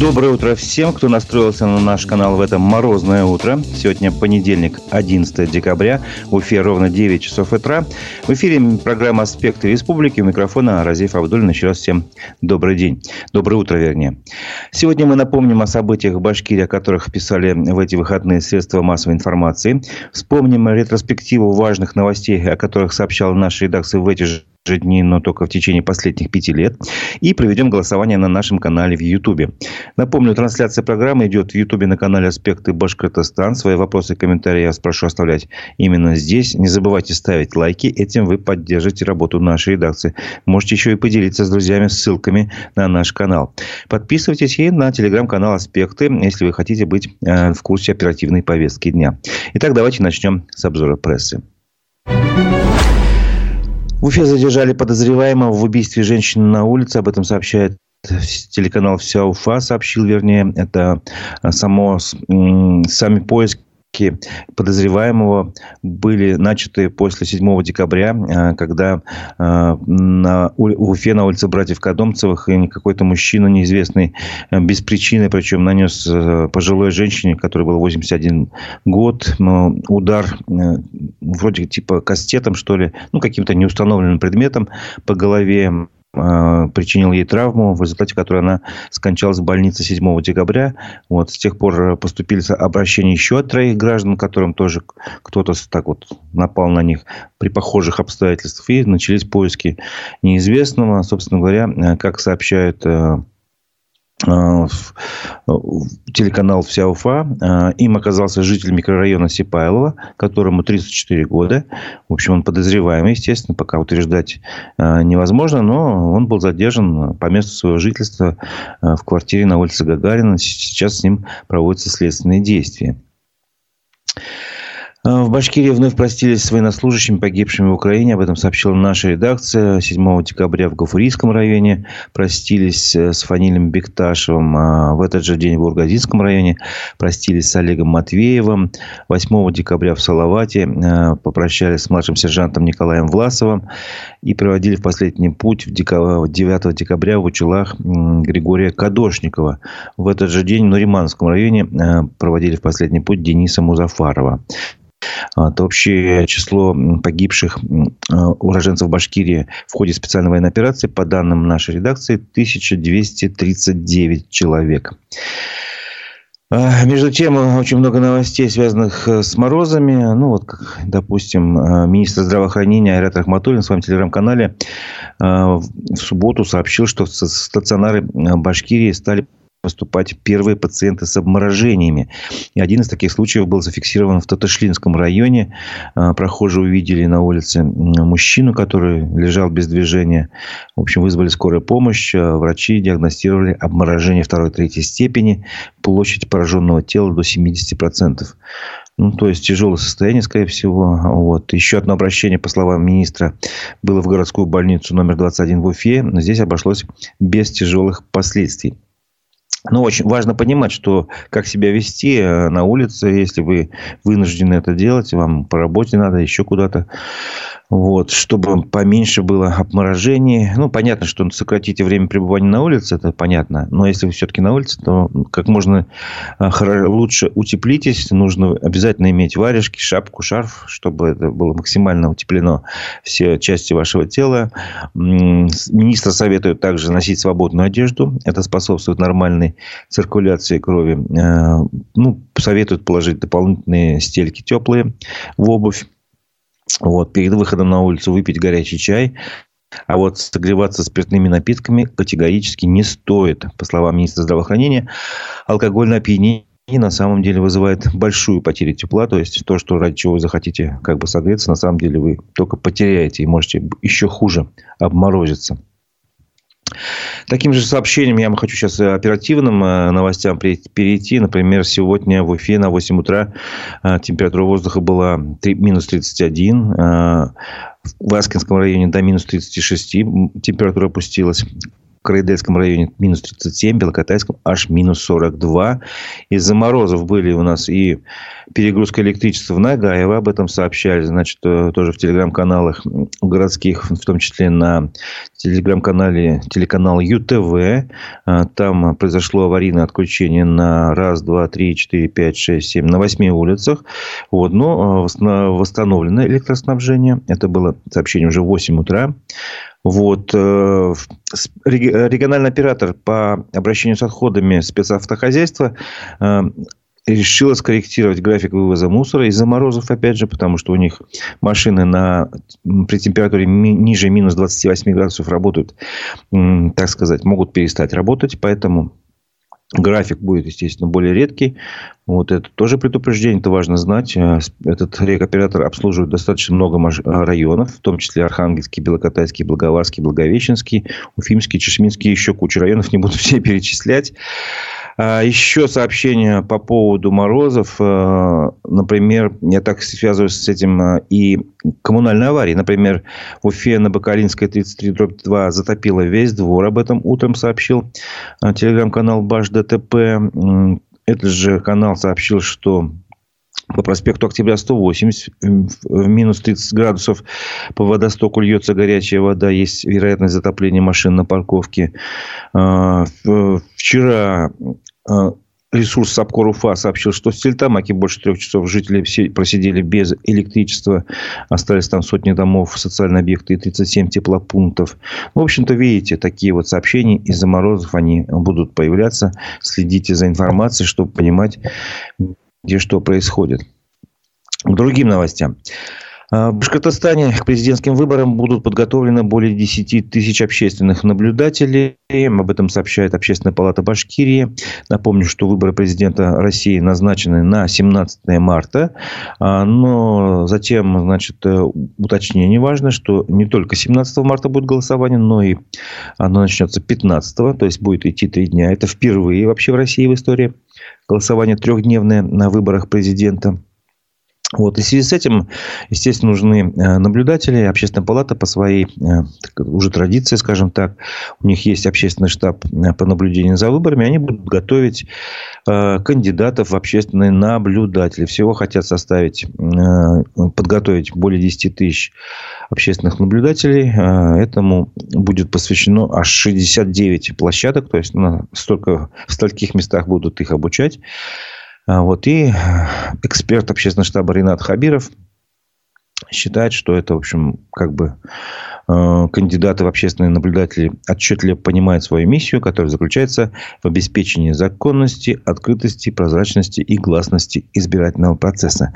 Доброе утро всем, кто настроился на наш канал в это морозное утро. Сегодня понедельник, 11 декабря. В эфире ровно 9 часов утра. В эфире программа «Аспекты республики». У микрофона Разиф Абдулин. Еще раз всем добрый день. Доброе утро, вернее. Сегодня мы напомним о событиях в Башкирии, о которых писали в эти выходные средства массовой информации. Вспомним ретроспективу важных новостей, о которых сообщала наша редакция в эти же же дни, но только в течение последних пяти лет. И проведем голосование на нашем канале в Ютубе. Напомню, трансляция программы идет в Ютубе на канале «Аспекты Башкортостан». Свои вопросы и комментарии я спрошу оставлять именно здесь. Не забывайте ставить лайки. Этим вы поддержите работу нашей редакции. Можете еще и поделиться с друзьями ссылками на наш канал. Подписывайтесь и на телеграм-канал «Аспекты», если вы хотите быть э, в курсе оперативной повестки дня. Итак, давайте начнем с обзора прессы. В Уфе задержали подозреваемого в убийстве женщины на улице. Об этом сообщает телеканал «Вся Уфа», сообщил, вернее. Это само, сами поиски подозреваемого были начаты после 7 декабря, э, когда э, на Уфе на улице братьев Кадомцевых какой-то мужчина неизвестный э, без причины, причем нанес пожилой женщине, которой был 81 год, удар вроде типа кастетом, что ли, ну, каким-то неустановленным предметом по голове. А, причинил ей травму, в результате которой она скончалась в больнице 7 декабря. Вот, с тех пор поступили обращения еще от троих граждан, которым тоже кто-то так вот напал на них при похожих обстоятельствах. И начались поиски неизвестного. Собственно говоря, как сообщают э, Э, телеканал «Вся Уфа». Э, им оказался житель микрорайона Сипайлова, которому 34 года. В общем, он подозреваемый, естественно, пока утверждать э, невозможно, но он был задержан по месту своего жительства в квартире на улице Гагарина. Сейчас с ним проводятся следственные действия. А, в Башкирии вновь простились с военнослужащими, погибшими в Украине. Об этом сообщила наша редакция. 7 декабря в Гафурийском районе простились э, с Фанилем Бекташевым. А в этот же день в Ургазинском районе простились с Олегом Матвеевым. 8 декабря в Салавате э, попрощались с младшим сержантом Николаем Власовым. И проводили в последний путь 9 декабря в Учелах Григория Кадошникова. В этот же день в Нуриманском районе э, проводили в последний путь Дениса Музафарова. То общее число погибших а, уроженцев Башкирии в ходе специальной военной операции, по данным нашей редакции, 1239 человек. А, между тем, очень много новостей, связанных э, с морозами. Ну, вот, как, допустим, министр здравоохранения Айрат Рахматуллин в своем телеграм-канале в субботу сообщил, что стационары Башкирии стали поступать первые пациенты с обморожениями. И один из таких случаев был зафиксирован в Татышлинском районе. А, прохожие увидели на улице мужчину, который лежал без движения. В общем, вызвали скорую помощь. А, врачи диагностировали обморожение второй-третьей степени. Площадь пораженного тела до 70%. Ну, то есть, тяжелое состояние, скорее всего. Вот. Еще одно обращение, по словам министра, было в городскую больницу номер 21 в Уфе. Но здесь обошлось без тяжелых последствий. Но очень важно понимать, что как себя вести э, на улице, если вы вынуждены это делать, вам по работе надо, еще куда-то. Вот, чтобы поменьше было обморожений. Ну, понятно, что сократите время пребывания на улице, это понятно. Но если вы все-таки на улице, то как можно а, лучше утеплитесь. Нужно обязательно иметь варежки, шапку, шарф, чтобы это было максимально утеплено все части вашего тела. Министр советует также носить свободную одежду. Это способствует нормальной циркуляции крови. А, ну, советуют положить дополнительные стельки теплые в обувь. Вот, перед выходом на улицу выпить горячий чай. А вот согреваться спиртными напитками категорически не стоит. По словам министра здравоохранения, алкогольное опьянение на самом деле вызывает большую потерю тепла. То есть, то, что ради чего вы захотите как бы согреться, на самом деле вы только потеряете и можете еще хуже обморозиться. Таким же сообщением я хочу сейчас оперативным э, новостям перейти. Например, сегодня в Уфе на 8 утра э, температура воздуха была минус 31. Э, в Аскинском районе до минус 36 температура опустилась. Крайдельском районе минус 37, Белокатайском аж минус 42. Из-за морозов были у нас и перегрузка электричества в Нагаево. Об этом сообщали, значит, э, тоже в телеграм-каналах городских, в том числе на телеграм-канале телеканал ЮТВ. Э, там произошло аварийное отключение на раз, два, три, четыре, пять, шесть, семь, на восьми улицах. Вот, но восстановлено электроснабжение. Это было сообщение уже в 8 утра. Вот. Э, региональный оператор по обращению с отходами спецавтохозяйства э, решила скорректировать график вывоза мусора из-за морозов, опять же, потому что у них машины на, при температуре ниже минус 28 градусов работают, так сказать, могут перестать работать. Поэтому График будет, естественно, более редкий. Вот это тоже предупреждение, это важно знать. Э, этот рекоператор обслуживает достаточно много районов, в том числе Архангельский, Белокатайский, Благоварский, Благовещенский, Уфимский, Чешминский, еще куча районов, не буду все перечислять. А, еще сообщение по поводу морозов. Э, например, я так связываюсь с этим э, и коммунальной аварии. Например, в Уфе на Бакалинской 33-2 затопило весь двор. Об этом утром сообщил э, телеграм-канал Баш ДТП. Этот же канал сообщил, что по проспекту Октября 180 в минус 30 градусов по водостоку льется горячая вода. Есть вероятность затопления машин на парковке. Вчера а, ресурс Сапкор Уфа сообщил, что в Стельтамаке больше трех часов жители все просидели без электричества. Остались там сотни домов, социальные объекты и 37 теплопунктов. В общем-то, видите, такие вот сообщения из-за морозов они будут появляться. Следите за информацией, чтобы понимать, где что происходит. К другим новостям. А, в Башкортостане к президентским выборам будут подготовлены более 10 тысяч общественных наблюдателей. Об этом сообщает Общественная палата Башкирии. Напомню, что выборы президента России назначены на 17 марта. А, но затем, значит, э, уточнение важно, что не только 17 марта будет голосование, но и оно начнется 15, то есть будет идти три дня. Это впервые вообще в России в истории голосование трехдневное на выборах президента. Вот. И в связи с этим, естественно, нужны э, наблюдатели. Общественная палата по своей э, уже традиции, скажем так, у них есть общественный штаб э, по наблюдению за выборами. Они будут готовить кандидатов в общественные наблюдатели. Всего хотят составить, подготовить более 10 тысяч общественных наблюдателей. Этому будет посвящено аж 69 площадок. То есть, на столько, в стольких местах будут их обучать. А, вот. И эксперт общественного штаба Ренат Хабиров считает, что это, в общем, как бы Э, кандидаты в общественные наблюдатели отчетливо понимают свою миссию, которая заключается в обеспечении законности, открытости, прозрачности и гласности избирательного процесса.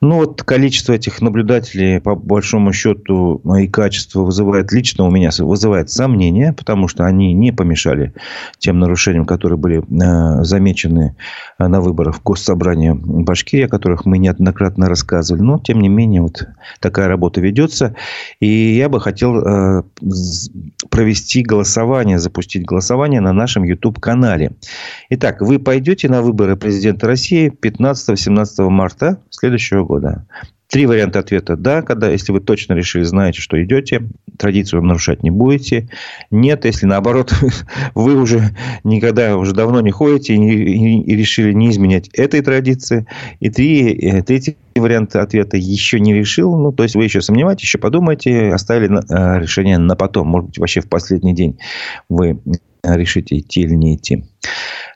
Ну, вот количество этих наблюдателей, по большому счету, и качество вызывает лично у меня вызывает сомнения, потому что они не помешали тем нарушениям, которые были э, замечены на выборах в Госсобрания Башкирии, о которых мы неоднократно рассказывали. Но, тем не менее, вот такая работа ведется. И я бы хотел э, провести голосование, запустить голосование на нашем YouTube-канале. Итак, вы пойдете на выборы президента России 15-17 марта следующего года. Три варианта ответа. Да, когда, если вы точно решили, знаете, что идете, традицию нарушать не будете. Нет, если наоборот, вы уже никогда, уже давно не ходите и, и, и решили не изменять этой традиции. И три, э, третий вариант ответа еще не решил. Ну, то есть, вы еще сомневаетесь, еще подумайте, оставили э, решение на потом. Может быть, вообще в последний день вы решите идти или не идти.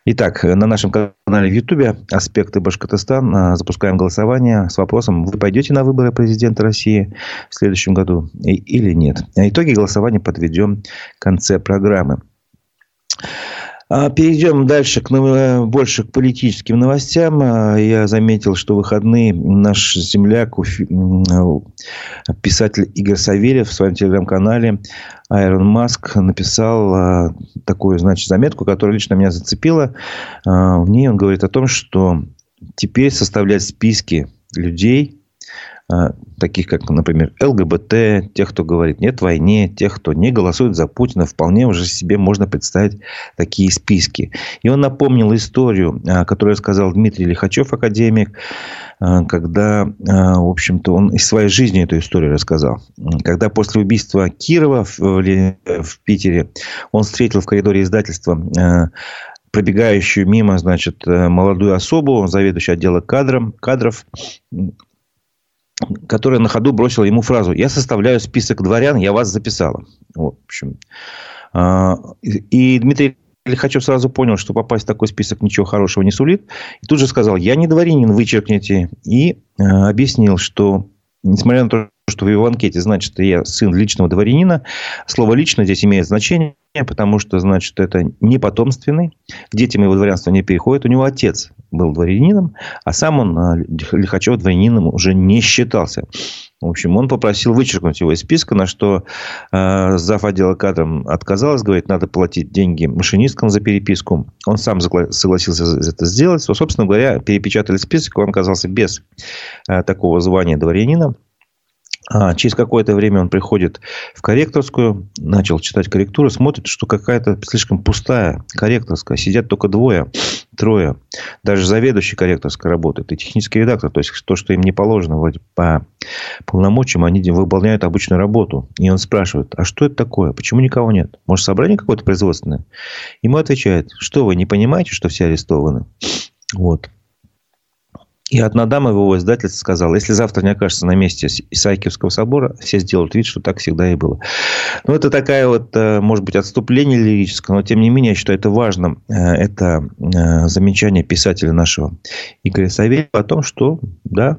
Итак, на нашем канале в Ютубе «Аспекты Башкортостан» запускаем голосование с вопросом, вы пойдете на выборы президента России в следующем году или нет. Итоги голосования подведем в конце программы. А, перейдем дальше к больше к политическим новостям. А, я заметил, что в выходные наш земляк, писатель Игорь Савельев в своем телеграм-канале Айрон Маск написал а, такую, значит, заметку, которая лично меня зацепила. В ней он говорит о том, что теперь составлять списки людей, таких как, например, ЛГБТ, тех, кто говорит нет войне, тех, кто не голосует за Путина, вполне уже себе можно представить такие списки. И он напомнил историю, которую сказал Дмитрий Лихачев, академик, когда, в общем-то, он из своей жизни эту историю рассказал. Когда после убийства Кирова в, Питере он встретил в коридоре издательства пробегающую мимо, значит, молодую особу, заведующую отдела кадром, кадров, которая на ходу бросила ему фразу «Я составляю список дворян, я вас записала». В общем. А, и Дмитрий Лихачев сразу понял, что попасть в такой список ничего хорошего не сулит. И тут же сказал «Я не дворянин, вычеркните». И э, объяснил, что несмотря на то, что в его анкете значит, я сын личного дворянина, слово «лично» здесь имеет значение, потому что, значит, это не потомственный. Дети моего дворянства не переходят. У него отец был дворянином, а сам он, а, Лихачев, дворянином уже не считался. В общем, он попросил вычеркнуть его из списка, на что э, зав. отдела кадром отказалась, говорит, надо платить деньги машинисткам за переписку. Он сам согласился это сделать. Собственно говоря, перепечатали список, он оказался без э, такого звания дворянина. А через какое-то время он приходит в корректорскую, начал читать корректуру, смотрит, что какая-то слишком пустая корректорская. Сидят только двое, трое. Даже заведующий корректорской работает и технический редактор. То есть, то, что им не положено вроде по полномочиям, они выполняют обычную работу. И он спрашивает, а что это такое? Почему никого нет? Может, собрание какое-то производственное? Ему отвечает, что вы не понимаете, что все арестованы? Вот. И одна дама в его издательстве сказала, если завтра не окажется на месте Исаакиевского собора, все сделают вид, что так всегда и было. Ну, это такая вот, э, может быть, отступление лирическое, но тем не менее, я считаю, это важно. Э, это э, замечание писателя нашего Игоря Савельева о том, что, да,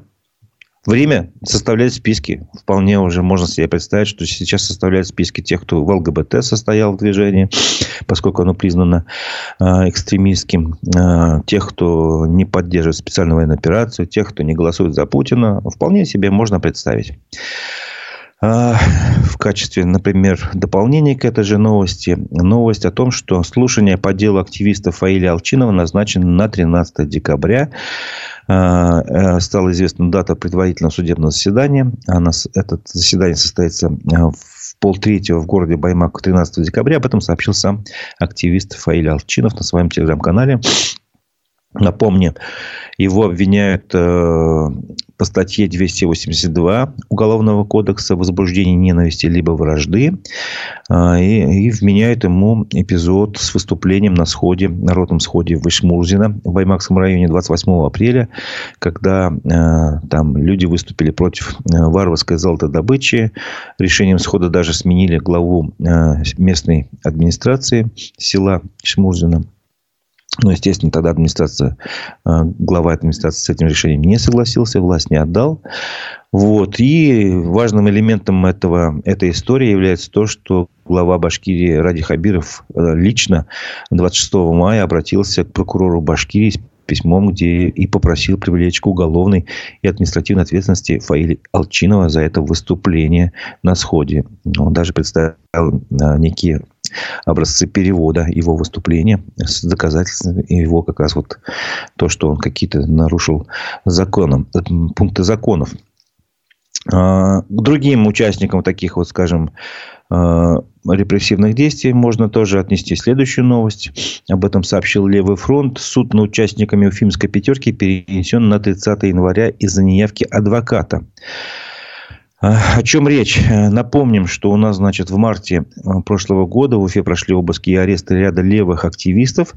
Время составлять списки. Вполне уже можно себе представить, что сейчас составляют списки тех, кто в ЛГБТ состоял в движении, поскольку оно признано э, экстремистским. Э, тех, кто не поддерживает специальную военную операцию. Тех, кто не голосует за Путина. Вполне себе можно представить. А, в качестве, например, дополнения к этой же новости, новость о том, что слушание по делу активиста Фаиля Алчинова назначено на 13 декабря. А, э, стала известна дата предварительного судебного заседания. Она, это заседание состоится э, в полтретьего в городе Баймак 13 декабря. Об этом сообщил сам активист Фаиль Алчинов на своем телеграм-канале. Напомню, его обвиняют э, по статье 282 Уголовного кодекса возбуждение ненависти либо вражды э, и, и вменяют ему эпизод с выступлением на сходе, народном сходе в Ишмурзино в Баймакском районе 28 апреля, когда э, там люди выступили против варварской золотодобычи. Решением схода даже сменили главу местной администрации села Ишмурзино. Но, естественно, тогда администрация, э, глава администрации с этим решением не согласился, власть не отдал. Вот. И важным элементом этого, этой истории является то, что глава Башкирии Ради Хабиров э, лично 26 мая обратился к прокурору Башкирии с письмом, где и попросил привлечь к уголовной и административной ответственности Фаиля Алчинова за это выступление на сходе. Он даже представил э, некие образцы перевода его выступления с доказательствами его как раз вот то, что он какие-то нарушил законом, э, пункты законов. А, к другим участникам таких вот, скажем, а, репрессивных действий можно тоже отнести следующую новость. Об этом сообщил Левый фронт. Суд над участниками Уфимской пятерки перенесен на 30 января из-за неявки адвоката. О чем речь? Напомним, что у нас, значит, в марте э, прошлого года в Уфе прошли обыски и аресты ряда левых активистов.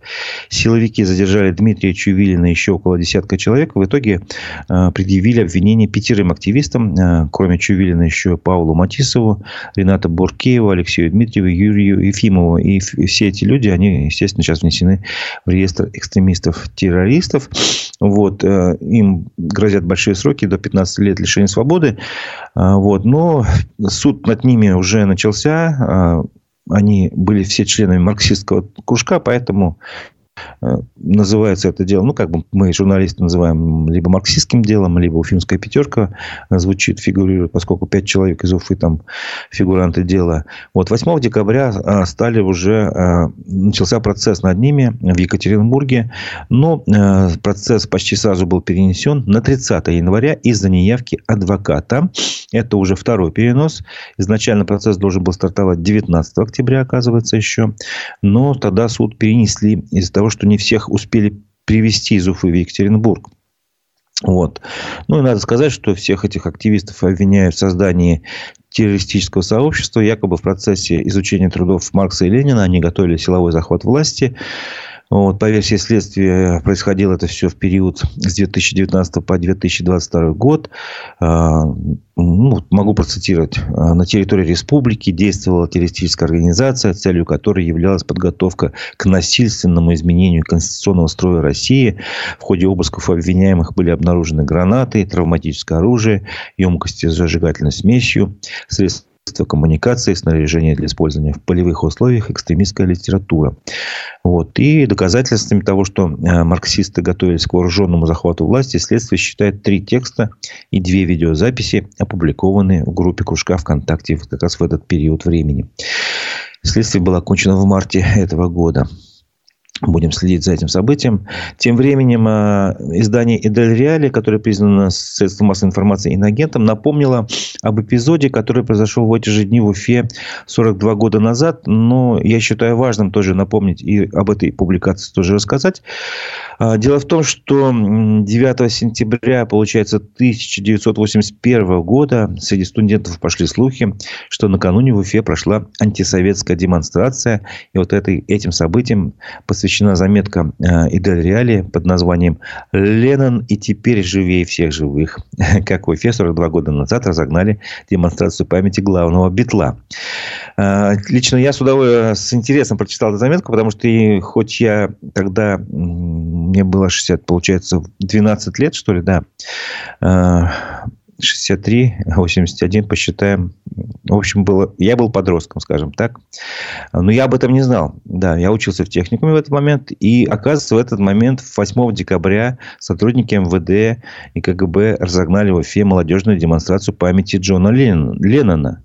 Силовики задержали Дмитрия Чувилина и еще около десятка человек. В итоге э, предъявили обвинение пятерым активистам, э, кроме Чувилина еще Павлу Матисову, Рената Буркееву, Алексею Дмитриеву, Юрию Ефимову. И все эти люди, они, естественно, сейчас внесены в реестр экстремистов-террористов. Вот. Им грозят большие сроки, до 15 лет лишения свободы. Вот. Но суд над ними уже начался. А, они были все членами марксистского кружка, поэтому называется это дело, ну, как бы мы, журналисты, называем либо марксистским делом, либо уфимская пятерка звучит, фигурирует, поскольку пять человек из Уфы там фигуранты дела. Вот 8 декабря э, стали уже, э, начался процесс над ними в Екатеринбурге, но процесс почти сразу был перенесен на 30 января из-за неявки адвоката. Это уже второй перенос. Изначально процесс должен был стартовать 19 октября, оказывается, еще. Но тогда суд перенесли из-за того, что не всех успели привести из Уфы в Екатеринбург. Вот. Ну и надо сказать, что всех этих активистов обвиняют в создании террористического сообщества. Якобы в процессе изучения трудов Маркса и Ленина они готовили силовой захват власти. Вот, по версии следствия, происходило это все в период с 2019 по 2022 год. А, ну, могу процитировать. На территории республики действовала террористическая организация, целью которой являлась подготовка к насильственному изменению конституционного строя России. В ходе обысков обвиняемых были обнаружены гранаты, травматическое оружие, емкости с зажигательной смесью, средства средства коммуникации, снаряжение для использования в полевых условиях, экстремистская литература. Вот. И доказательствами того, что э, марксисты готовились к вооруженному захвату власти, следствие считает три текста и две видеозаписи, опубликованные в группе кружка ВКонтакте как раз в этот период времени. Следствие было окончено в марте этого года. Будем следить за этим событием. Тем временем э, издание «Эдель Реали», которое признано средством массовой информации инагентом, напомнило об эпизоде, который произошел в эти же дни в Уфе 42 года назад. Но я считаю важным тоже напомнить и об этой публикации тоже рассказать. А, дело в том, что 9 сентября, получается, 1981 года среди студентов пошли слухи, что накануне в Уфе прошла антисоветская демонстрация. И вот этой, этим событием посвящена заметка а, Идель Реали под названием «Леннон и теперь живее всех живых». Как в Уфе 42 года назад разогнали демонстрацию памяти главного битла. А, лично я с удовольствием, с интересом прочитал эту заметку, потому что и, хоть я тогда мне было 60, получается, 12 лет, что ли, да. 63, 81, посчитаем. В общем, было, я был подростком, скажем так. Но я об этом не знал. Да, я учился в техникуме в этот момент. И, оказывается, в этот момент, 8 декабря, сотрудники МВД и КГБ разогнали в Уфе молодежную демонстрацию памяти Джона Леннона.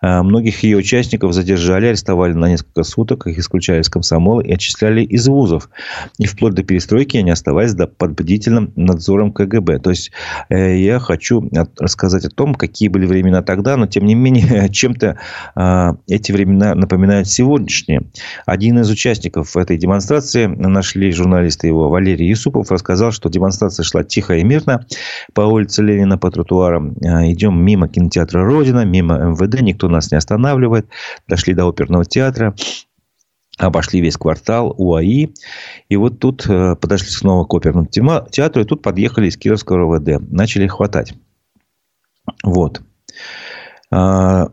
А, многих ее участников задержали, арестовали на несколько суток, их исключали из комсомола и отчисляли из вузов. И вплоть до перестройки они оставались под бдительным надзором КГБ. То есть, э, я хочу рассказать о том, какие были времена тогда, но тем не менее чем-то э, эти времена напоминают сегодняшние. Один из участников этой демонстрации, нашли журналисты его, Валерий Юсупов, рассказал, что демонстрация шла тихо и мирно по улице Ленина, по тротуарам. Э, идем мимо кинотеатра «Родина», мимо МВД, никто нас не останавливает. Дошли до оперного театра обошли весь квартал УАИ. И вот тут э, подошли снова к оперному театру. И тут подъехали из Кировского РВД. Начали хватать. Вот. А,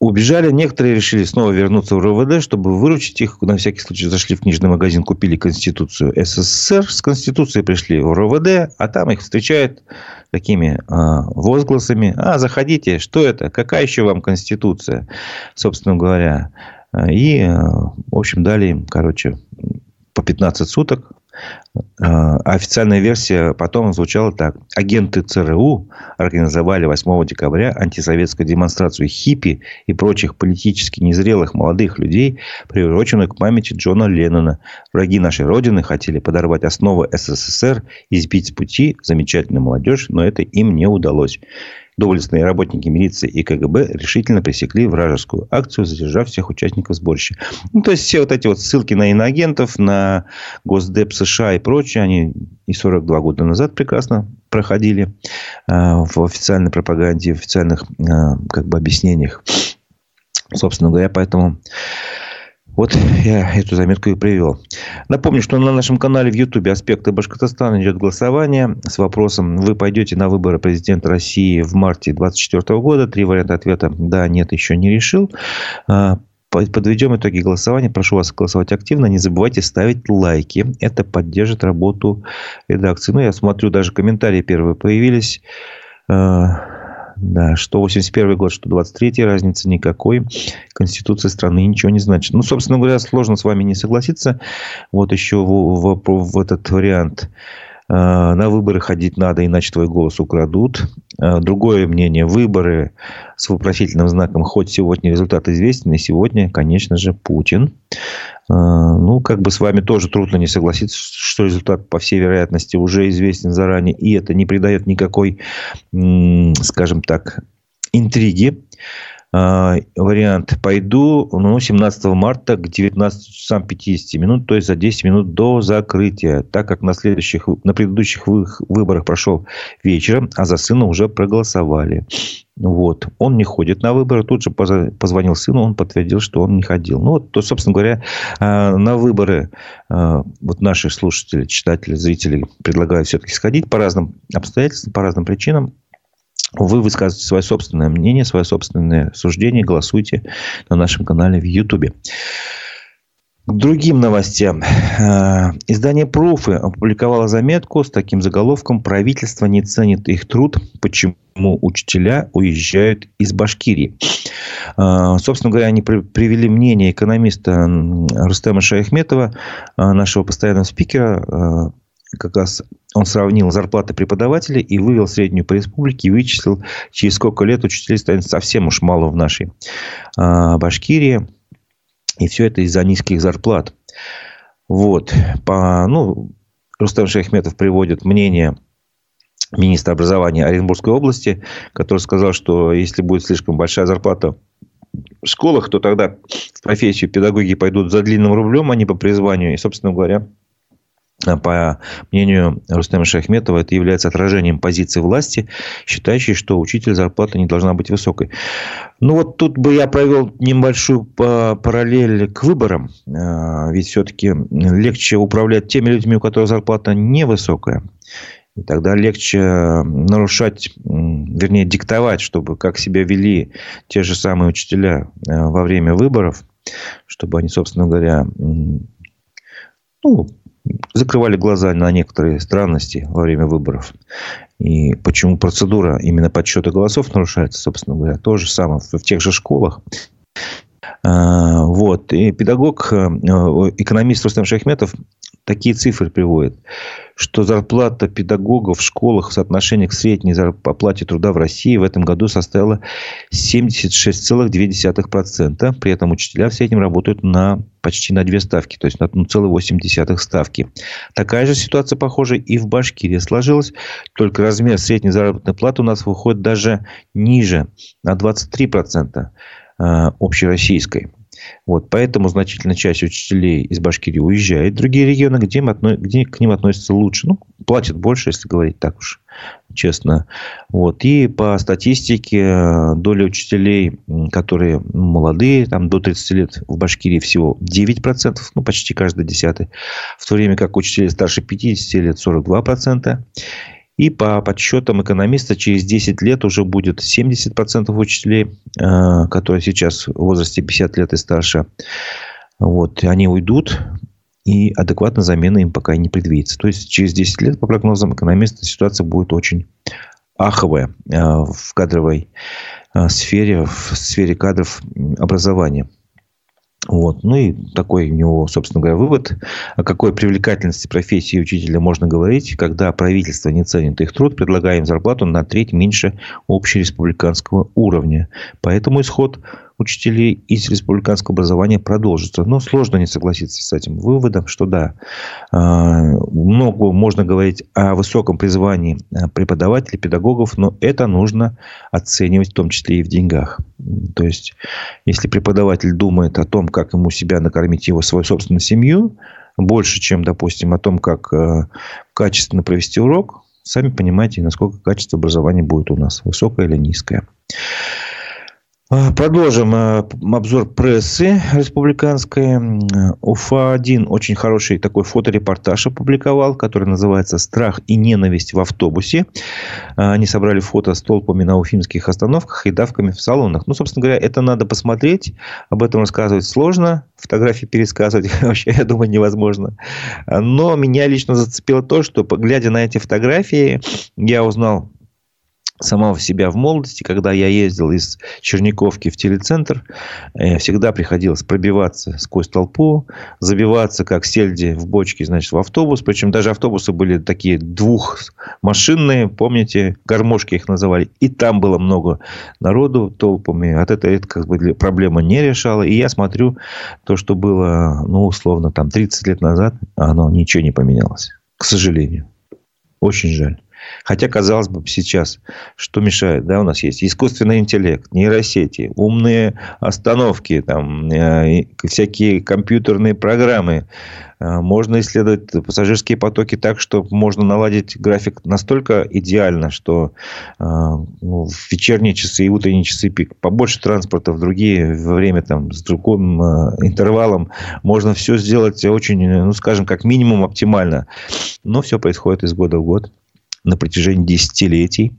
убежали. Некоторые решили снова вернуться в РВД, чтобы выручить их. На всякий случай зашли в книжный магазин, купили Конституцию СССР. С Конституцией пришли в РВД, а там их встречают такими а, возгласами. А, заходите, что это? Какая еще вам Конституция? Собственно говоря. И, в общем, дали им, короче, по 15 суток а официальная версия потом звучала так. Агенты ЦРУ организовали 8 декабря антисоветскую демонстрацию хиппи и прочих политически незрелых молодых людей, приуроченную к памяти Джона Леннона. Враги нашей Родины хотели подорвать основы СССР и сбить с пути замечательную молодежь, но это им не удалось. Доблестные работники милиции и КГБ решительно пресекли вражескую акцию, задержав всех участников сборища. Ну, то есть, все вот эти вот ссылки на иноагентов, на Госдеп США и прочее, они и 42 года назад прекрасно проходили э, в официальной пропаганде, в официальных э, как бы объяснениях. Собственно говоря, поэтому вот я эту заметку и привел. Напомню, что на нашем канале в Ютубе «Аспекты Башкортостана» идет голосование с вопросом «Вы пойдете на выборы президента России в марте 2024 года?» Три варианта ответа «Да», «Нет», «Еще не решил». А, подведем итоги голосования. Прошу вас голосовать активно. Не забывайте ставить лайки. Это поддержит работу редакции. Ну, я смотрю, даже комментарии первые появились. Да, что 81 год, что 23 разницы никакой. Конституция страны ничего не значит. Ну, собственно говоря, сложно с вами не согласиться. Вот еще в, в, в этот вариант на выборы ходить надо, иначе твой голос украдут. Э, другое мнение. Выборы с вопросительным знаком. Хоть сегодня результат известен, и сегодня, конечно же, Путин. Э, ну, как бы с вами тоже трудно не согласиться, что результат, по всей вероятности, уже известен заранее. И это не придает никакой, скажем так, интриги. А, вариант «Пойду ну, 17 марта к 19 часам 50 минут, то есть за 10 минут до закрытия, так как на, следующих, на предыдущих выборах прошел вечером, а за сына уже проголосовали». Вот. Он не ходит на выборы. Тут же позвонил сыну, он подтвердил, что он не ходил. Ну, вот, то, собственно говоря, а, на выборы а, вот наши слушатели, читатели, зрители предлагают все-таки сходить по разным обстоятельствам, по разным причинам вы высказываете свое собственное мнение, свое собственное суждение, голосуйте на нашем канале в Ютубе. К другим новостям. Э, издание «Пруфы» опубликовало заметку с таким заголовком «Правительство не ценит их труд. Почему учителя уезжают из Башкирии». Э, собственно говоря, они привели мнение экономиста Рустема Шаяхметова, э, нашего постоянного спикера, как раз он сравнил зарплаты преподавателей и вывел среднюю по республике и вычислил, через сколько лет учителей станет совсем уж мало в нашей а, Башкирии. И все это из-за низких зарплат. Вот. По, ну, Рустам Шахметов приводит мнение министра образования Оренбургской области, который сказал, что если будет слишком большая зарплата в школах, то тогда в профессию педагоги пойдут за длинным рублем, а не по призванию. И, собственно говоря, по мнению Рустема Шахметова, это является отражением позиции власти, считающей, что учитель зарплата не должна быть высокой. Ну, вот тут бы я провел небольшую параллель к выборам. А, ведь все-таки легче управлять теми людьми, у которых зарплата невысокая. И тогда легче нарушать, вернее, диктовать, чтобы как себя вели те же самые учителя а, во время выборов, чтобы они, собственно говоря, ну, закрывали глаза на некоторые странности во время выборов. И почему процедура именно подсчета голосов нарушается, собственно говоря, то же самое в тех же школах. А, вот. И педагог, э, экономист Рустам Шахметов такие цифры приводит, что зарплата педагогов в школах в соотношении к средней оплате труда в России в этом году составила 76,2%. При этом учителя в среднем работают на почти на две ставки, то есть на 1,8 ставки. Такая же ситуация, похоже, и в Башкирии сложилась. Только размер средней заработной платы у нас выходит даже ниже, на 23% э, общероссийской. Вот, поэтому значительная часть учителей из Башкирии уезжает в другие регионы, где, им где к ним относятся лучше. Ну, платят больше, если говорить так уж честно. Вот. И по статистике доля учителей, которые молодые, там до 30 лет в Башкирии всего 9%, ну, почти каждый десятый. В то время как учителей старше 50 лет 42%. И по подсчетам экономиста, через 10 лет уже будет 70% учителей, э, которые сейчас в возрасте 50 лет и старше. Вот, они уйдут, и адекватной замены им пока не предвидится. То есть, через 10 лет, по прогнозам экономиста, ситуация будет очень аховая э, в кадровой э, сфере, в сфере кадров образования. Вот. Ну и такой у него, собственно говоря, вывод. О какой привлекательности профессии учителя можно говорить, когда правительство не ценит их труд, предлагая им зарплату на треть меньше общереспубликанского уровня. Поэтому исход учителей из республиканского образования продолжится. Но сложно не согласиться с этим выводом, что да, а, много можно говорить о высоком призвании а, преподавателей, педагогов, но это нужно оценивать в том числе и в деньгах. То есть, если преподаватель думает о том, как ему себя накормить его свою собственную семью, больше, чем, допустим, о том, как а, качественно провести урок, сами понимаете, насколько качество образования будет у нас, высокое или низкое. А, продолжим а, обзор прессы республиканской. УФА-1 очень хороший такой фоторепортаж опубликовал, который называется «Страх и ненависть в автобусе». А, они собрали фото с толпами на уфимских остановках и давками в салонах. Ну, собственно говоря, это надо посмотреть. Об этом рассказывать сложно. Фотографии пересказывать вообще, я думаю, невозможно. Но меня лично зацепило то, что, глядя на эти фотографии, я узнал самого себя в молодости, когда я ездил из Черниковки в телецентр, э, всегда приходилось пробиваться сквозь толпу, забиваться, как сельди в бочке, значит, в автобус. Причем даже автобусы были такие двухмашинные, помните, гармошки их называли. И там было много народу толпами. От этого это как бы проблема не решала. И я смотрю, то, что было, ну, условно, там 30 лет назад, оно ничего не поменялось. К сожалению. Очень жаль. Хотя, казалось бы, сейчас, что мешает? Да, у нас есть искусственный интеллект, нейросети, умные остановки, там, э, всякие компьютерные программы. Э, можно исследовать пассажирские потоки так, что можно наладить график настолько идеально, что э, ну, в вечерние часы и утренние часы пик побольше транспорта, в другие время там, с другим интервалом можно все сделать очень, ну, скажем, как минимум оптимально. Но все происходит из года в год на протяжении десятилетий,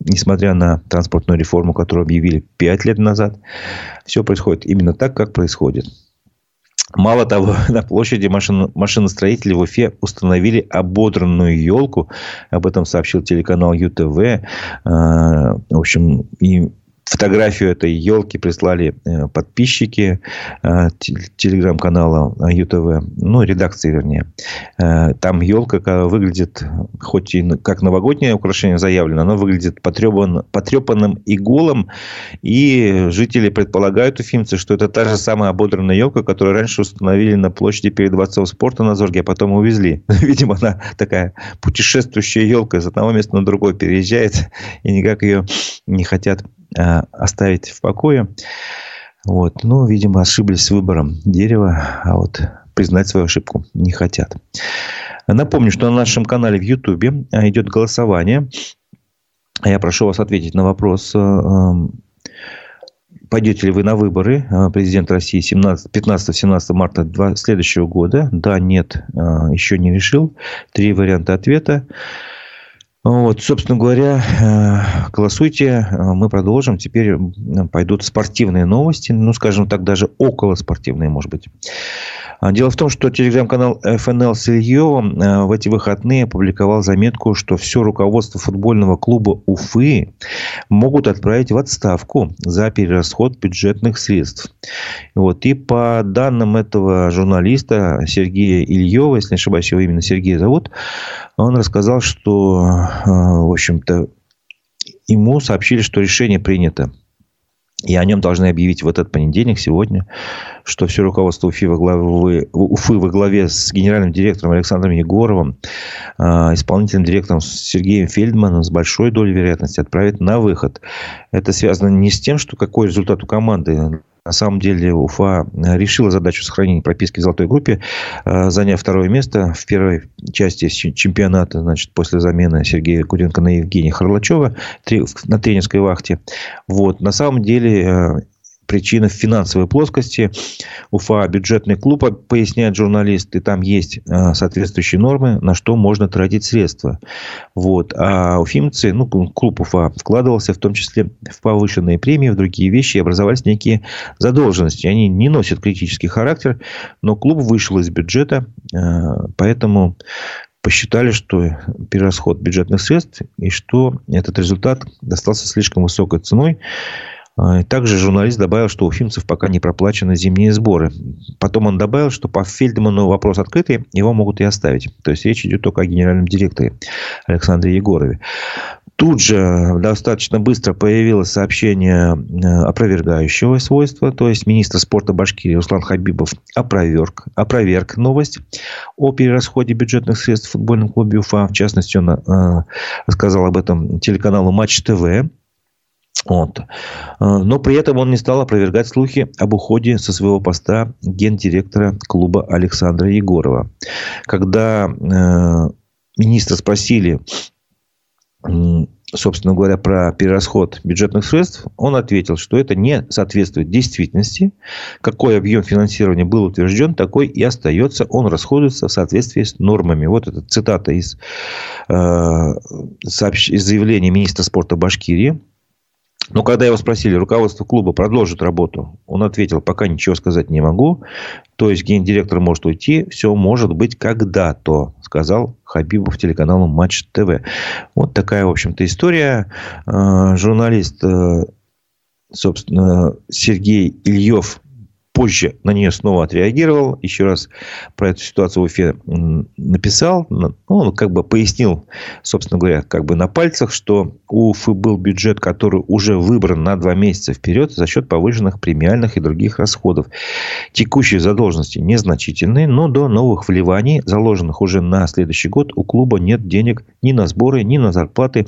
несмотря на транспортную реформу, которую объявили пять лет назад, все происходит именно так, как происходит. Мало того, на площади машин, машиностроителей в Уфе установили ободранную елку. Об этом сообщил телеканал ЮТВ. А, в общем, и Фотографию этой елки прислали э, подписчики э, телеграм-канала ЮТВ, ну, редакции, вернее. Э, там елка выглядит, хоть и как новогоднее украшение заявлено, но выглядит потрепан, потрепанным и голым. И жители предполагают, уфимцы, что это та же самая ободранная елка, которую раньше установили на площади перед Дворцом спорта на Зорге, а потом увезли. Видимо, она такая путешествующая елка из одного места на другое переезжает, и никак ее не хотят Э, оставить в покое. Вот. Ну, видимо, ошиблись с выбором дерева, а вот признать свою ошибку не хотят. Напомню, что на нашем канале в Ютубе э, идет голосование. Я прошу вас ответить на вопрос, э, пойдете ли вы на выборы президента России 15-17 марта следующего года. Да, нет, еще не решил. Три варианта ответа. Вот, собственно говоря, э, голосуйте. Э, мы продолжим. Теперь пойдут спортивные новости. Ну, скажем так, даже около спортивные, может быть. А, дело в том, что телеграм-канал ФНЛ с Ильевым э, в эти выходные опубликовал заметку, что все руководство футбольного клуба Уфы могут отправить в отставку за перерасход бюджетных средств. Вот. И по данным этого журналиста Сергея Ильева, если не ошибаюсь, его именно Сергей зовут, он рассказал, что, в общем-то, ему сообщили, что решение принято и о нем должны объявить в этот понедельник, сегодня, что все руководство Уфи во главе, Уфы во главе с генеральным директором Александром Егоровым, а, исполнительным директором Сергеем Фельдманом с большой долей вероятности отправит на выход. Это связано не с тем, что какой результат у команды на самом деле Уфа э, решила задачу сохранения прописки в золотой группе, э, заняв второе место в первой части чемпионата, значит, после замены Сергея Куренко на Евгения Харлачева на тренерской вахте. Вот. На самом деле э, причина в финансовой плоскости. Уфа бюджетный клуб, поясняет журналист, и там есть а, соответствующие нормы, на что можно тратить средства. Вот. А уфимцы, ну, клуб Уфа вкладывался в том числе в повышенные премии, в другие вещи, и образовались некие задолженности. Они не носят критический характер, но клуб вышел из бюджета, а, поэтому посчитали, что перерасход бюджетных средств и что этот результат достался слишком высокой ценой. А, также журналист добавил, что у уфимцев пока не проплачены зимние сборы. Потом он добавил, что по Фельдману вопрос открытый, его могут и оставить. То есть речь идет только о генеральном директоре Александре Егорове. Тут же достаточно быстро появилось сообщение э, опровергающего свойства, то есть министр спорта Башкирии Руслан Хабибов опроверг, опроверг новость о перерасходе бюджетных средств в футбольном клубе Уфа. В частности, он э, рассказал об этом телеканалу Матч ТВ. Вот. Э, но при этом он не стал опровергать слухи об уходе со своего поста гендиректора клуба Александра Егорова. Когда э, министра спросили, собственно говоря, про перерасход бюджетных средств, он ответил, что это не соответствует действительности. Какой объем финансирования был утвержден, такой и остается. Он расходуется в соответствии с нормами. Вот это цитата из, э, сообщ... из заявления министра спорта Башкирии Но когда его спросили, руководство клуба продолжит работу, он ответил, пока ничего сказать не могу. То есть, гендиректор может уйти, все может быть когда-то, сказал Хабибов телеканалу Матч ТВ. Вот такая, в общем-то, история. Э, журналист, э, собственно, Сергей Ильев позже на нее снова отреагировал. Еще раз про эту ситуацию в Уфе написал. Ну, он как бы пояснил, собственно говоря, как бы на пальцах, что у Уфы был бюджет, который уже выбран на два месяца вперед за счет повышенных премиальных и других расходов. Текущие задолженности незначительные, но до новых вливаний, заложенных уже на следующий год, у клуба нет денег ни на сборы, ни на зарплаты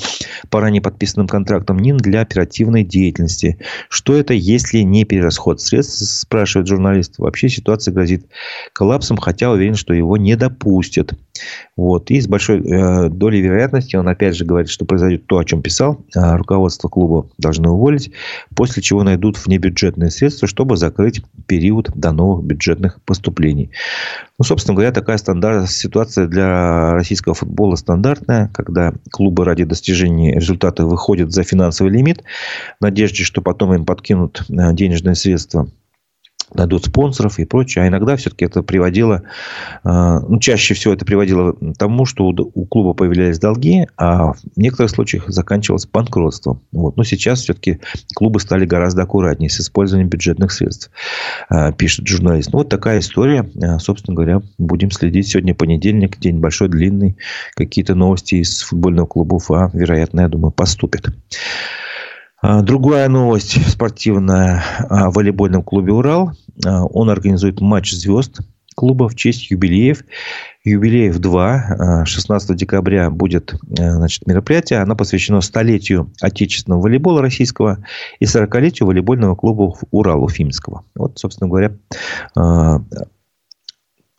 по ранее подписанным контрактам, ни для оперативной деятельности. Что это, если не перерасход средств, спрашивает спрашивает журналист. Вообще ситуация грозит коллапсом, хотя уверен, что его не допустят. Вот. И с большой э, долей вероятности он опять же говорит, что произойдет то, о чем писал. Э, руководство клуба должны уволить, после чего найдут внебюджетные средства, чтобы закрыть период до новых бюджетных поступлений. Ну, собственно говоря, такая стандарт, ситуация для российского футбола стандартная, когда клубы ради достижения результата выходят за финансовый лимит, в надежде, что потом им подкинут э, денежные средства дадут спонсоров и прочее. А иногда все-таки это приводило, э, ну, чаще всего это приводило к тому, что у клуба появлялись долги, а в некоторых случаях заканчивалось банкротством. Вот. Но сейчас все-таки клубы стали гораздо аккуратнее с использованием бюджетных средств, э, пишет журналист. Ну, вот такая история. Э, собственно говоря, будем следить. Сегодня понедельник, день большой, длинный. Какие-то новости из футбольного клуба УФА, вероятно, я думаю, поступят. А, другая новость спортивная о волейбольном клубе «Урал». А, он организует матч звезд клуба в честь юбилеев. Юбилеев 2. 16 декабря будет значит, мероприятие. Оно посвящено столетию отечественного волейбола российского и 40-летию волейбольного клуба «Урал» Уфимского. Вот, собственно говоря, а,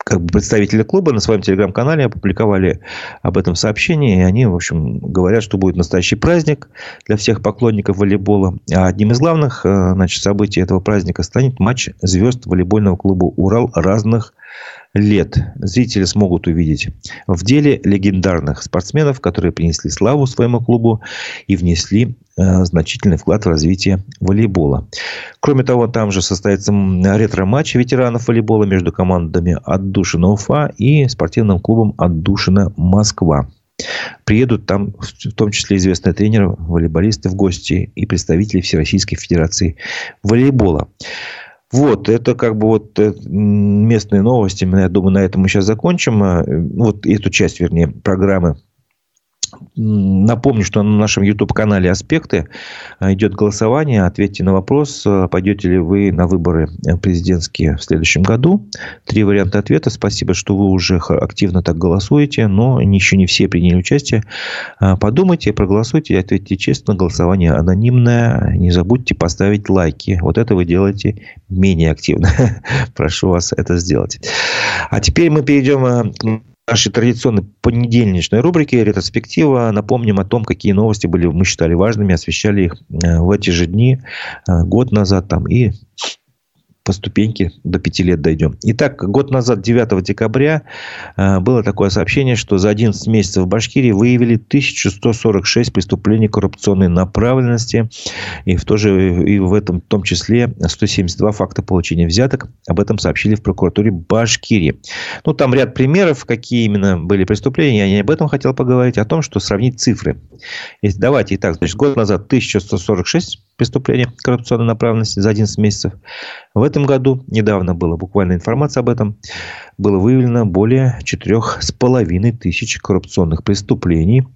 как бы представители клуба на своем телеграм-канале опубликовали об этом сообщение. И они, в общем, говорят, что будет настоящий праздник для всех поклонников волейбола. А одним из главных э, значит, событий этого праздника станет матч звезд волейбольного клуба «Урал» разных лет зрители смогут увидеть в деле легендарных спортсменов, которые принесли славу своему клубу и внесли значительный вклад в развитие волейбола. Кроме того, там же состоится ретро-матч ветеранов волейбола между командами «Отдушина Уфа» и спортивным клубом «Отдушина Москва». Приедут там в том числе известные тренеры, волейболисты в гости и представители Всероссийской Федерации волейбола. Вот, это как бы вот э, местные новости. Я думаю, на этом мы сейчас закончим. Э, вот эту часть, вернее, программы Напомню, что на нашем YouTube-канале «Аспекты» идет голосование. Ответьте на вопрос, пойдете ли вы на выборы президентские в следующем году. Три варианта ответа. Спасибо, что вы уже активно так голосуете, но еще не все приняли участие. Подумайте, проголосуйте, ответьте честно. Голосование анонимное. Не забудьте поставить лайки. Вот это вы делаете менее активно. Прошу вас это сделать. А теперь мы перейдем к нашей традиционной понедельничной рубрике «Ретроспектива». Напомним о том, какие новости были, мы считали важными, освещали их э, в эти же дни, э, год назад там и по ступеньке до 5 лет дойдем. Итак, год назад, 9 декабря, э, было такое сообщение, что за 11 месяцев в Башкирии выявили 1146 преступлений коррупционной направленности. И в, то же, и в этом в том числе 172 факта получения взяток. Об этом сообщили в прокуратуре Башкирии. Ну, там ряд примеров, какие именно были преступления. Я не об этом хотел поговорить, а о том, что сравнить цифры. Если, давайте итак, значит, год назад 1146 преступления коррупционной направленности за 11 месяцев. В этом году, недавно была буквально информация об этом, было выявлено более 4,5 тысяч коррупционных преступлений.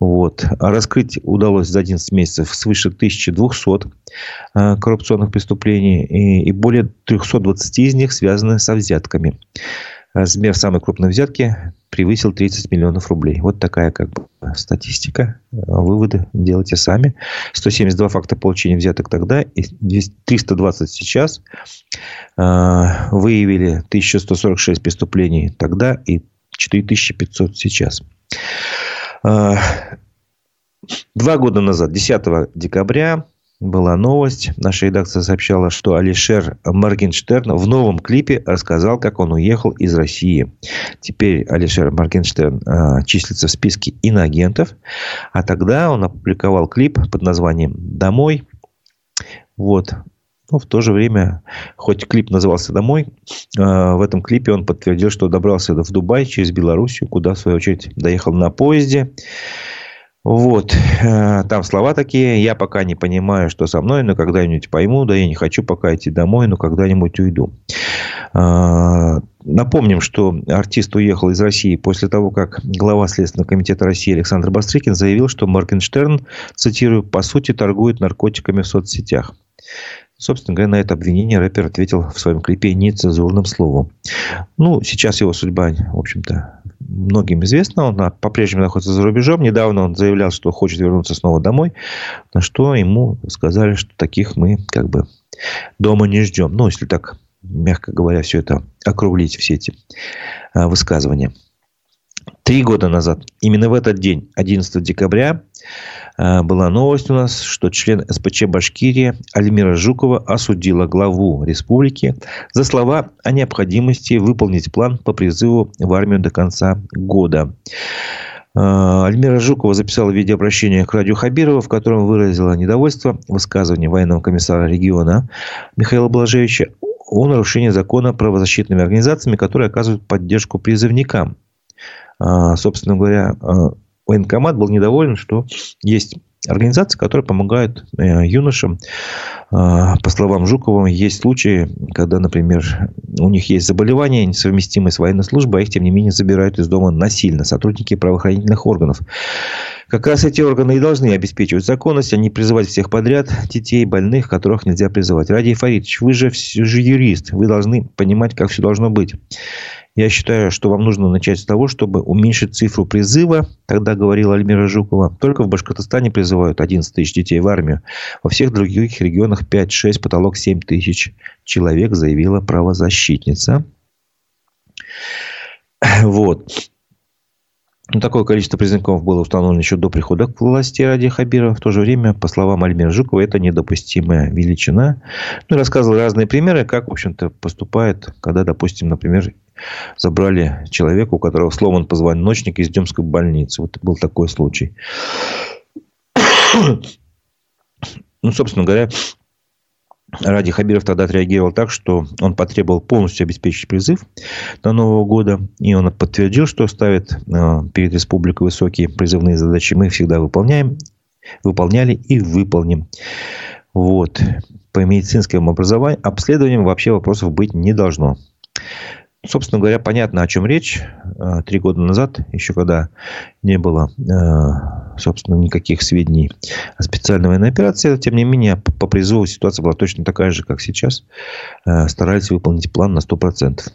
Вот. Раскрыть удалось за 11 месяцев свыше 1200 э, коррупционных преступлений. И более 320 из них связаны со взятками. Размер самой крупной взятки превысил 30 миллионов рублей. Вот такая как бы статистика. Выводы делайте сами. 172 факта получения взяток тогда и 320 сейчас. А, выявили 1146 преступлений тогда и 4500 сейчас. А, два года назад, 10 декабря, была новость. Наша редакция сообщала, что Алишер Моргенштерн в новом клипе рассказал, как он уехал из России. Теперь Алишер Моргенштерн э, числится в списке иноагентов. А тогда он опубликовал клип под названием «Домой», Вот. Но в то же время, хоть клип назывался «Домой», в этом клипе он подтвердил, что добрался в Дубай через Белоруссию, куда, в свою очередь, доехал на поезде. Вот, э, там слова такие, я пока не понимаю, что со мной, но когда-нибудь пойму, да я не хочу пока идти домой, но когда-нибудь уйду. А, напомним, что артист уехал из России после того, как глава Следственного комитета России Александр Бастрыкин заявил, что Моргенштерн, цитирую, по сути торгует наркотиками в соцсетях. Собственно говоря, на это обвинение рэпер ответил в своем клипе нецензурным словом. Ну, сейчас его судьба, в общем-то, многим известна. Он по-прежнему находится за рубежом. Недавно он заявлял, что хочет вернуться снова домой. На что ему сказали, что таких мы как бы дома не ждем. Ну, если так, мягко говоря, все это округлить, все эти а, высказывания. Три года назад, именно в этот день, 11 декабря, а, была новость у нас, что член СПЧ Башкирии Альмира Жукова осудила главу республики за слова о необходимости выполнить план по призыву в армию до конца года. А, Альмира Жукова записала видеообращение к радио Хабирова, в котором выразила недовольство высказыванием военного комиссара региона Михаила Блажевича о нарушении закона правозащитными организациями, которые оказывают поддержку призывникам. А, собственно говоря, а, военкомат был недоволен, что есть организации, которые помогают э, юношам. А, по словам Жукова, есть случаи, когда, например, у них есть заболевания, несовместимые с военной службой, а их, тем не менее, забирают из дома насильно сотрудники правоохранительных органов. Как раз эти органы и должны обеспечивать законность, а не призывать всех подряд детей, больных, которых нельзя призывать. Ради Фаридович, вы же, вы же юрист, вы должны понимать, как все должно быть. Я считаю, что вам нужно начать с того, чтобы уменьшить цифру призыва. Тогда говорила Альмира Жукова. Только в Башкортостане призывают 11 тысяч детей в армию. Во всех других регионах 5-6, потолок 7 тысяч человек, заявила правозащитница. Вот. Ну, такое количество призывников было установлено еще до прихода к власти Ради Хабира. В то же время, по словам Альмира Жукова, это недопустимая величина. Ну, рассказывал разные примеры, как, в общем-то, поступает, когда, допустим, например, забрали человека, у которого сломан позвоночник из Демской больницы. Вот был такой случай. Ну, собственно говоря, Ради Хабиров тогда отреагировал так, что он потребовал полностью обеспечить призыв до Нового года. И он подтвердил, что ставит э, перед республикой высокие призывные задачи. Мы их всегда выполняем, выполняли и выполним. Вот. По медицинскому образованию, обследованием вообще вопросов быть не должно. Собственно говоря, понятно, о чем речь. Э, три года назад, еще когда не было, э, собственно, никаких сведений о специальной военной операции, тем не менее, по призыву ситуация была точно такая же, как сейчас. Э, старались выполнить план на 100%.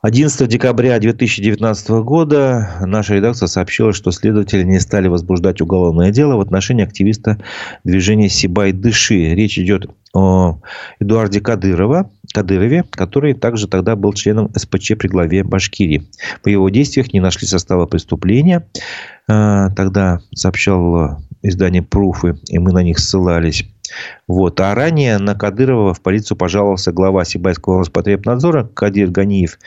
11 декабря 2019 года наша редакция сообщила, что следователи не стали возбуждать уголовное дело в отношении активиста движения «Сибай Дыши». Речь идет о Эдуарде Кадырова, Кадырове, который также тогда был членом СПЧ при главе Башкирии. По его действиях не нашли состава преступления. А, тогда сообщал издание «Пруфы», и мы на них ссылались. Вот. А ранее на Кадырова в полицию пожаловался глава Сибайского Роспотребнадзора Кадир Ганиев,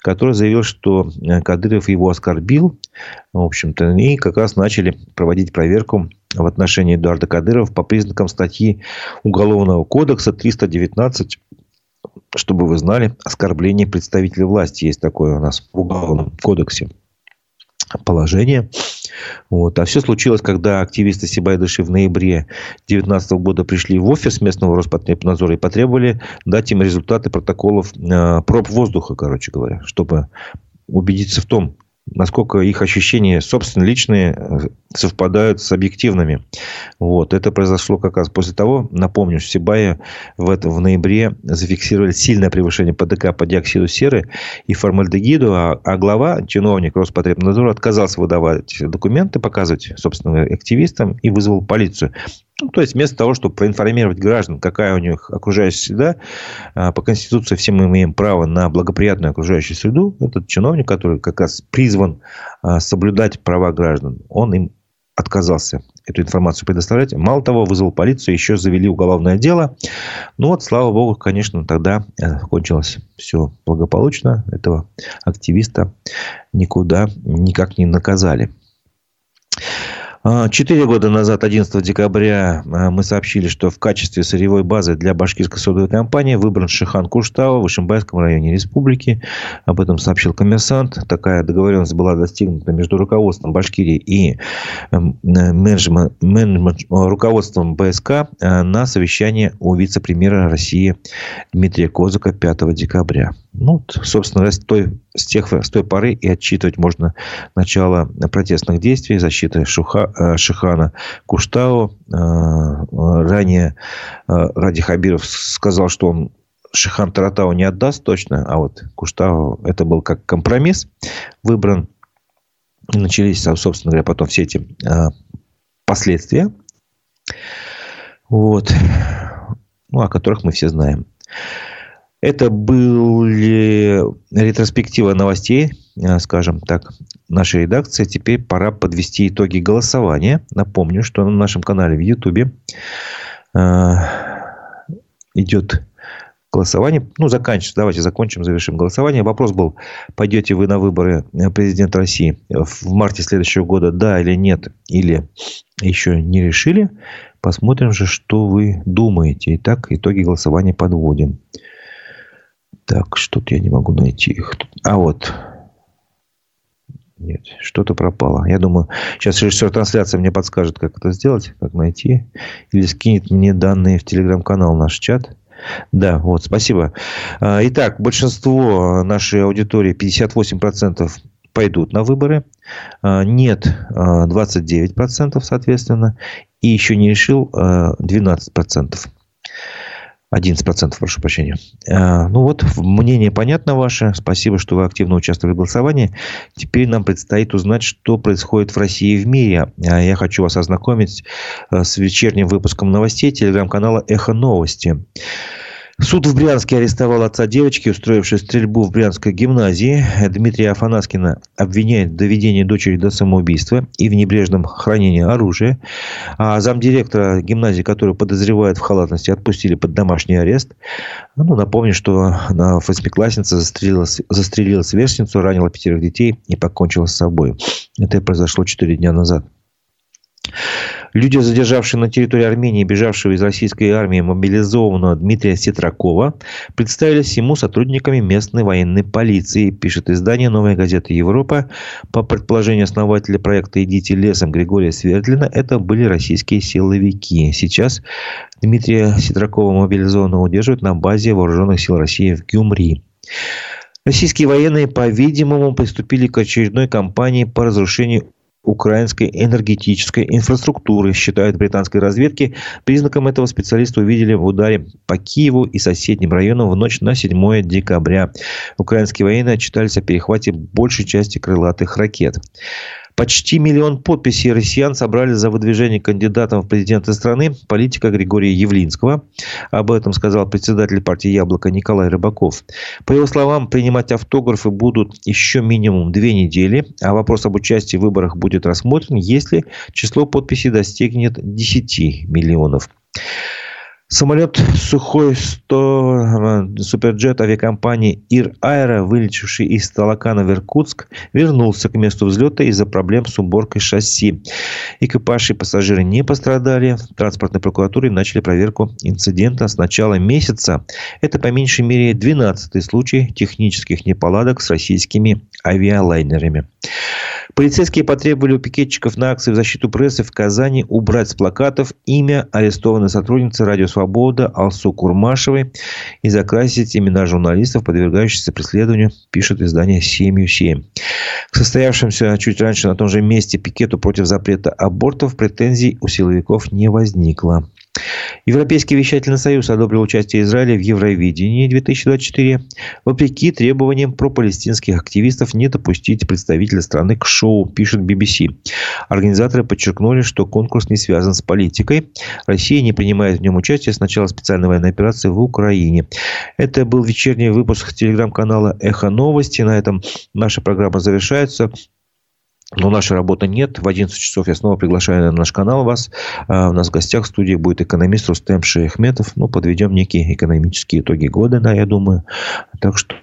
который заявил, что э, Кадыров его оскорбил. В общем-то, и как раз начали проводить проверку в отношении Эдуарда Кадырова по признакам статьи Уголовного кодекса 319 чтобы вы знали, оскорбление представителя власти есть такое у нас в Уголовном кодексе положение. Вот. А все случилось, когда активисты Сибайдыши в ноябре 2019 года пришли в офис местного Роспотребнадзора и потребовали дать им результаты протоколов э, проб воздуха, короче говоря, чтобы убедиться в том, насколько их ощущения, собственно, личные, э, совпадают с объективными. Вот. Это произошло как раз после того, напомню, что Сибая в, это, в ноябре зафиксировали сильное превышение ПДК по диоксиду серы и формальдегиду, а, а глава, чиновник Роспотребнадзора, отказался выдавать документы, показывать, собственно, активистам и вызвал полицию. Ну, то есть, вместо того, чтобы проинформировать граждан, какая у них окружающая среда, а, по Конституции все мы имеем право на благоприятную окружающую среду. Этот чиновник, который как раз призван а, соблюдать права граждан, он им отказался эту информацию предоставлять. Мало того, вызвал полицию, еще завели уголовное дело. Ну вот, слава богу, конечно, тогда э, кончилось все благополучно. Этого активиста никуда никак не наказали. А, четыре года назад, 11 декабря, а, мы сообщили, что в качестве сырьевой базы для башкирской содовой компании выбран Шихан Куштау в Ишимбайском районе республики. Об этом сообщил коммерсант. Такая договоренность была достигнута между руководством Башкирии и эм, менеджмент, менеджмент, руководством БСК а, на совещании у вице-премьера России Дмитрия Козыка 5 декабря. Ну, собственно, той, с, тех, с той поры и отчитывать можно начало протестных действий защиты Шуха, э, Шихана Куштау. Э, ранее э, Ради Хабиров сказал, что он Шихан Таратау не отдаст точно, а вот Куштау это был как компромисс выбран. Начались, собственно говоря, потом все эти последствия, вот, ну, о которых мы все знаем. Это были ретроспектива новостей, э, скажем так, нашей редакции. Теперь пора подвести итоги голосования. Напомню, что на нашем канале в Ютубе э, идет голосование. Ну, заканчивается. Давайте закончим, завершим голосование. Вопрос был, пойдете вы на выборы президента России в марте следующего года, да или нет, или еще не решили. Посмотрим же, что вы думаете. Итак, итоги голосования подводим. Так, что-то я не могу найти их. А вот. Нет, что-то пропало. Я думаю, сейчас режиссер трансляции мне подскажет, как это сделать, как найти. Или скинет мне данные в телеграм-канал, наш чат. Да, вот, спасибо. А, итак, большинство нашей аудитории, 58%, пойдут на выборы. А, нет, 29%, а, соответственно. И еще не решил 12%. 11%, прошу прощения. А, ну вот, мнение понятно ваше. Спасибо, что вы активно участвовали в голосовании. Теперь нам предстоит узнать, что происходит в России и в мире. А, я хочу вас ознакомить э, с вечерним выпуском новостей телеграм-канала «Эхо новости». Суд в Брянске арестовал отца девочки, устроившей стрельбу в Брянской гимназии. Дмитрия Афанаскина обвиняет в доведении дочери до самоубийства и в небрежном хранении оружия. А замдиректора гимназии, который подозревает в халатности, отпустили под домашний арест. Ну, напомню, что восьмиклассница застрелила, застрелила сверстницу, ранила пятерых детей и покончила с собой. Это произошло четыре дня назад. Люди, задержавшие на территории Армении бежавшего из российской армии мобилизованного Дмитрия Сетракова, представились ему сотрудниками местной военной полиции, пишет издание «Новая газета Европа». По предположению основателя проекта «Идите лесом» Григория Свердлина, это были российские силовики. Сейчас Дмитрия Сетракова мобилизованного удерживают на базе вооруженных сил России в Гюмри. Российские военные, по-видимому, приступили к очередной кампании по разрушению украинской энергетической инфраструктуры, считают британской разведки. Признаком этого специалисты увидели в ударе по Киеву и соседним районам в ночь на 7 декабря. Украинские военные отчитались о перехвате большей части крылатых ракет. Почти миллион подписей россиян собрали за выдвижение кандидатом в президенты страны политика Григория Явлинского. Об этом сказал председатель партии «Яблоко» Николай Рыбаков. По его словам, принимать автографы будут еще минимум две недели, а вопрос об участии в выборах будет рассмотрен, если число подписей достигнет 10 миллионов. Самолет Сухой 100 э, Суперджет авиакомпании Ир Аэро, вылетевший из Талакана в Иркутск, вернулся к месту взлета из-за проблем с уборкой шасси. Экипаж и пассажиры не пострадали. В транспортной прокуратуре начали проверку инцидента с начала месяца. Это по меньшей мере 12-й случай технических неполадок с российскими авиалайнерами. Полицейские потребовали у пикетчиков на акции в защиту прессы в Казани убрать с плакатов имя арестованной сотрудницы «Радио Свобода» Алсу Курмашевой и закрасить имена журналистов, подвергающихся преследованию, пишет издание «Семью 7». К состоявшемуся чуть раньше на том же месте пикету против запрета абортов претензий у силовиков не возникло. Европейский вещательный союз одобрил участие Израиля в Евровидении 2024, вопреки требованиям пропалестинских активистов не допустить представителя страны к шоу, пишет BBC. Организаторы подчеркнули, что конкурс не связан с политикой. Россия не принимает в нем участие с начала специальной военной операции в Украине. Это был вечерний выпуск телеграм-канала «Эхо новости». На этом наша программа завершается. Но нашей работы нет. В 11 часов я снова приглашаю на наш канал вас. А, у нас в гостях в студии будет экономист Рустем Шейхметов. Ну, подведем некие экономические итоги года, да, я думаю. Так что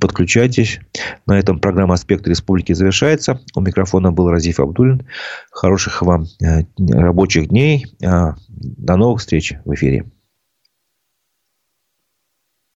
подключайтесь. На этом программа «Аспекты республики» завершается. У микрофона был Разиф Абдулин. Хороших вам э, рабочих дней. А, до новых встреч в эфире.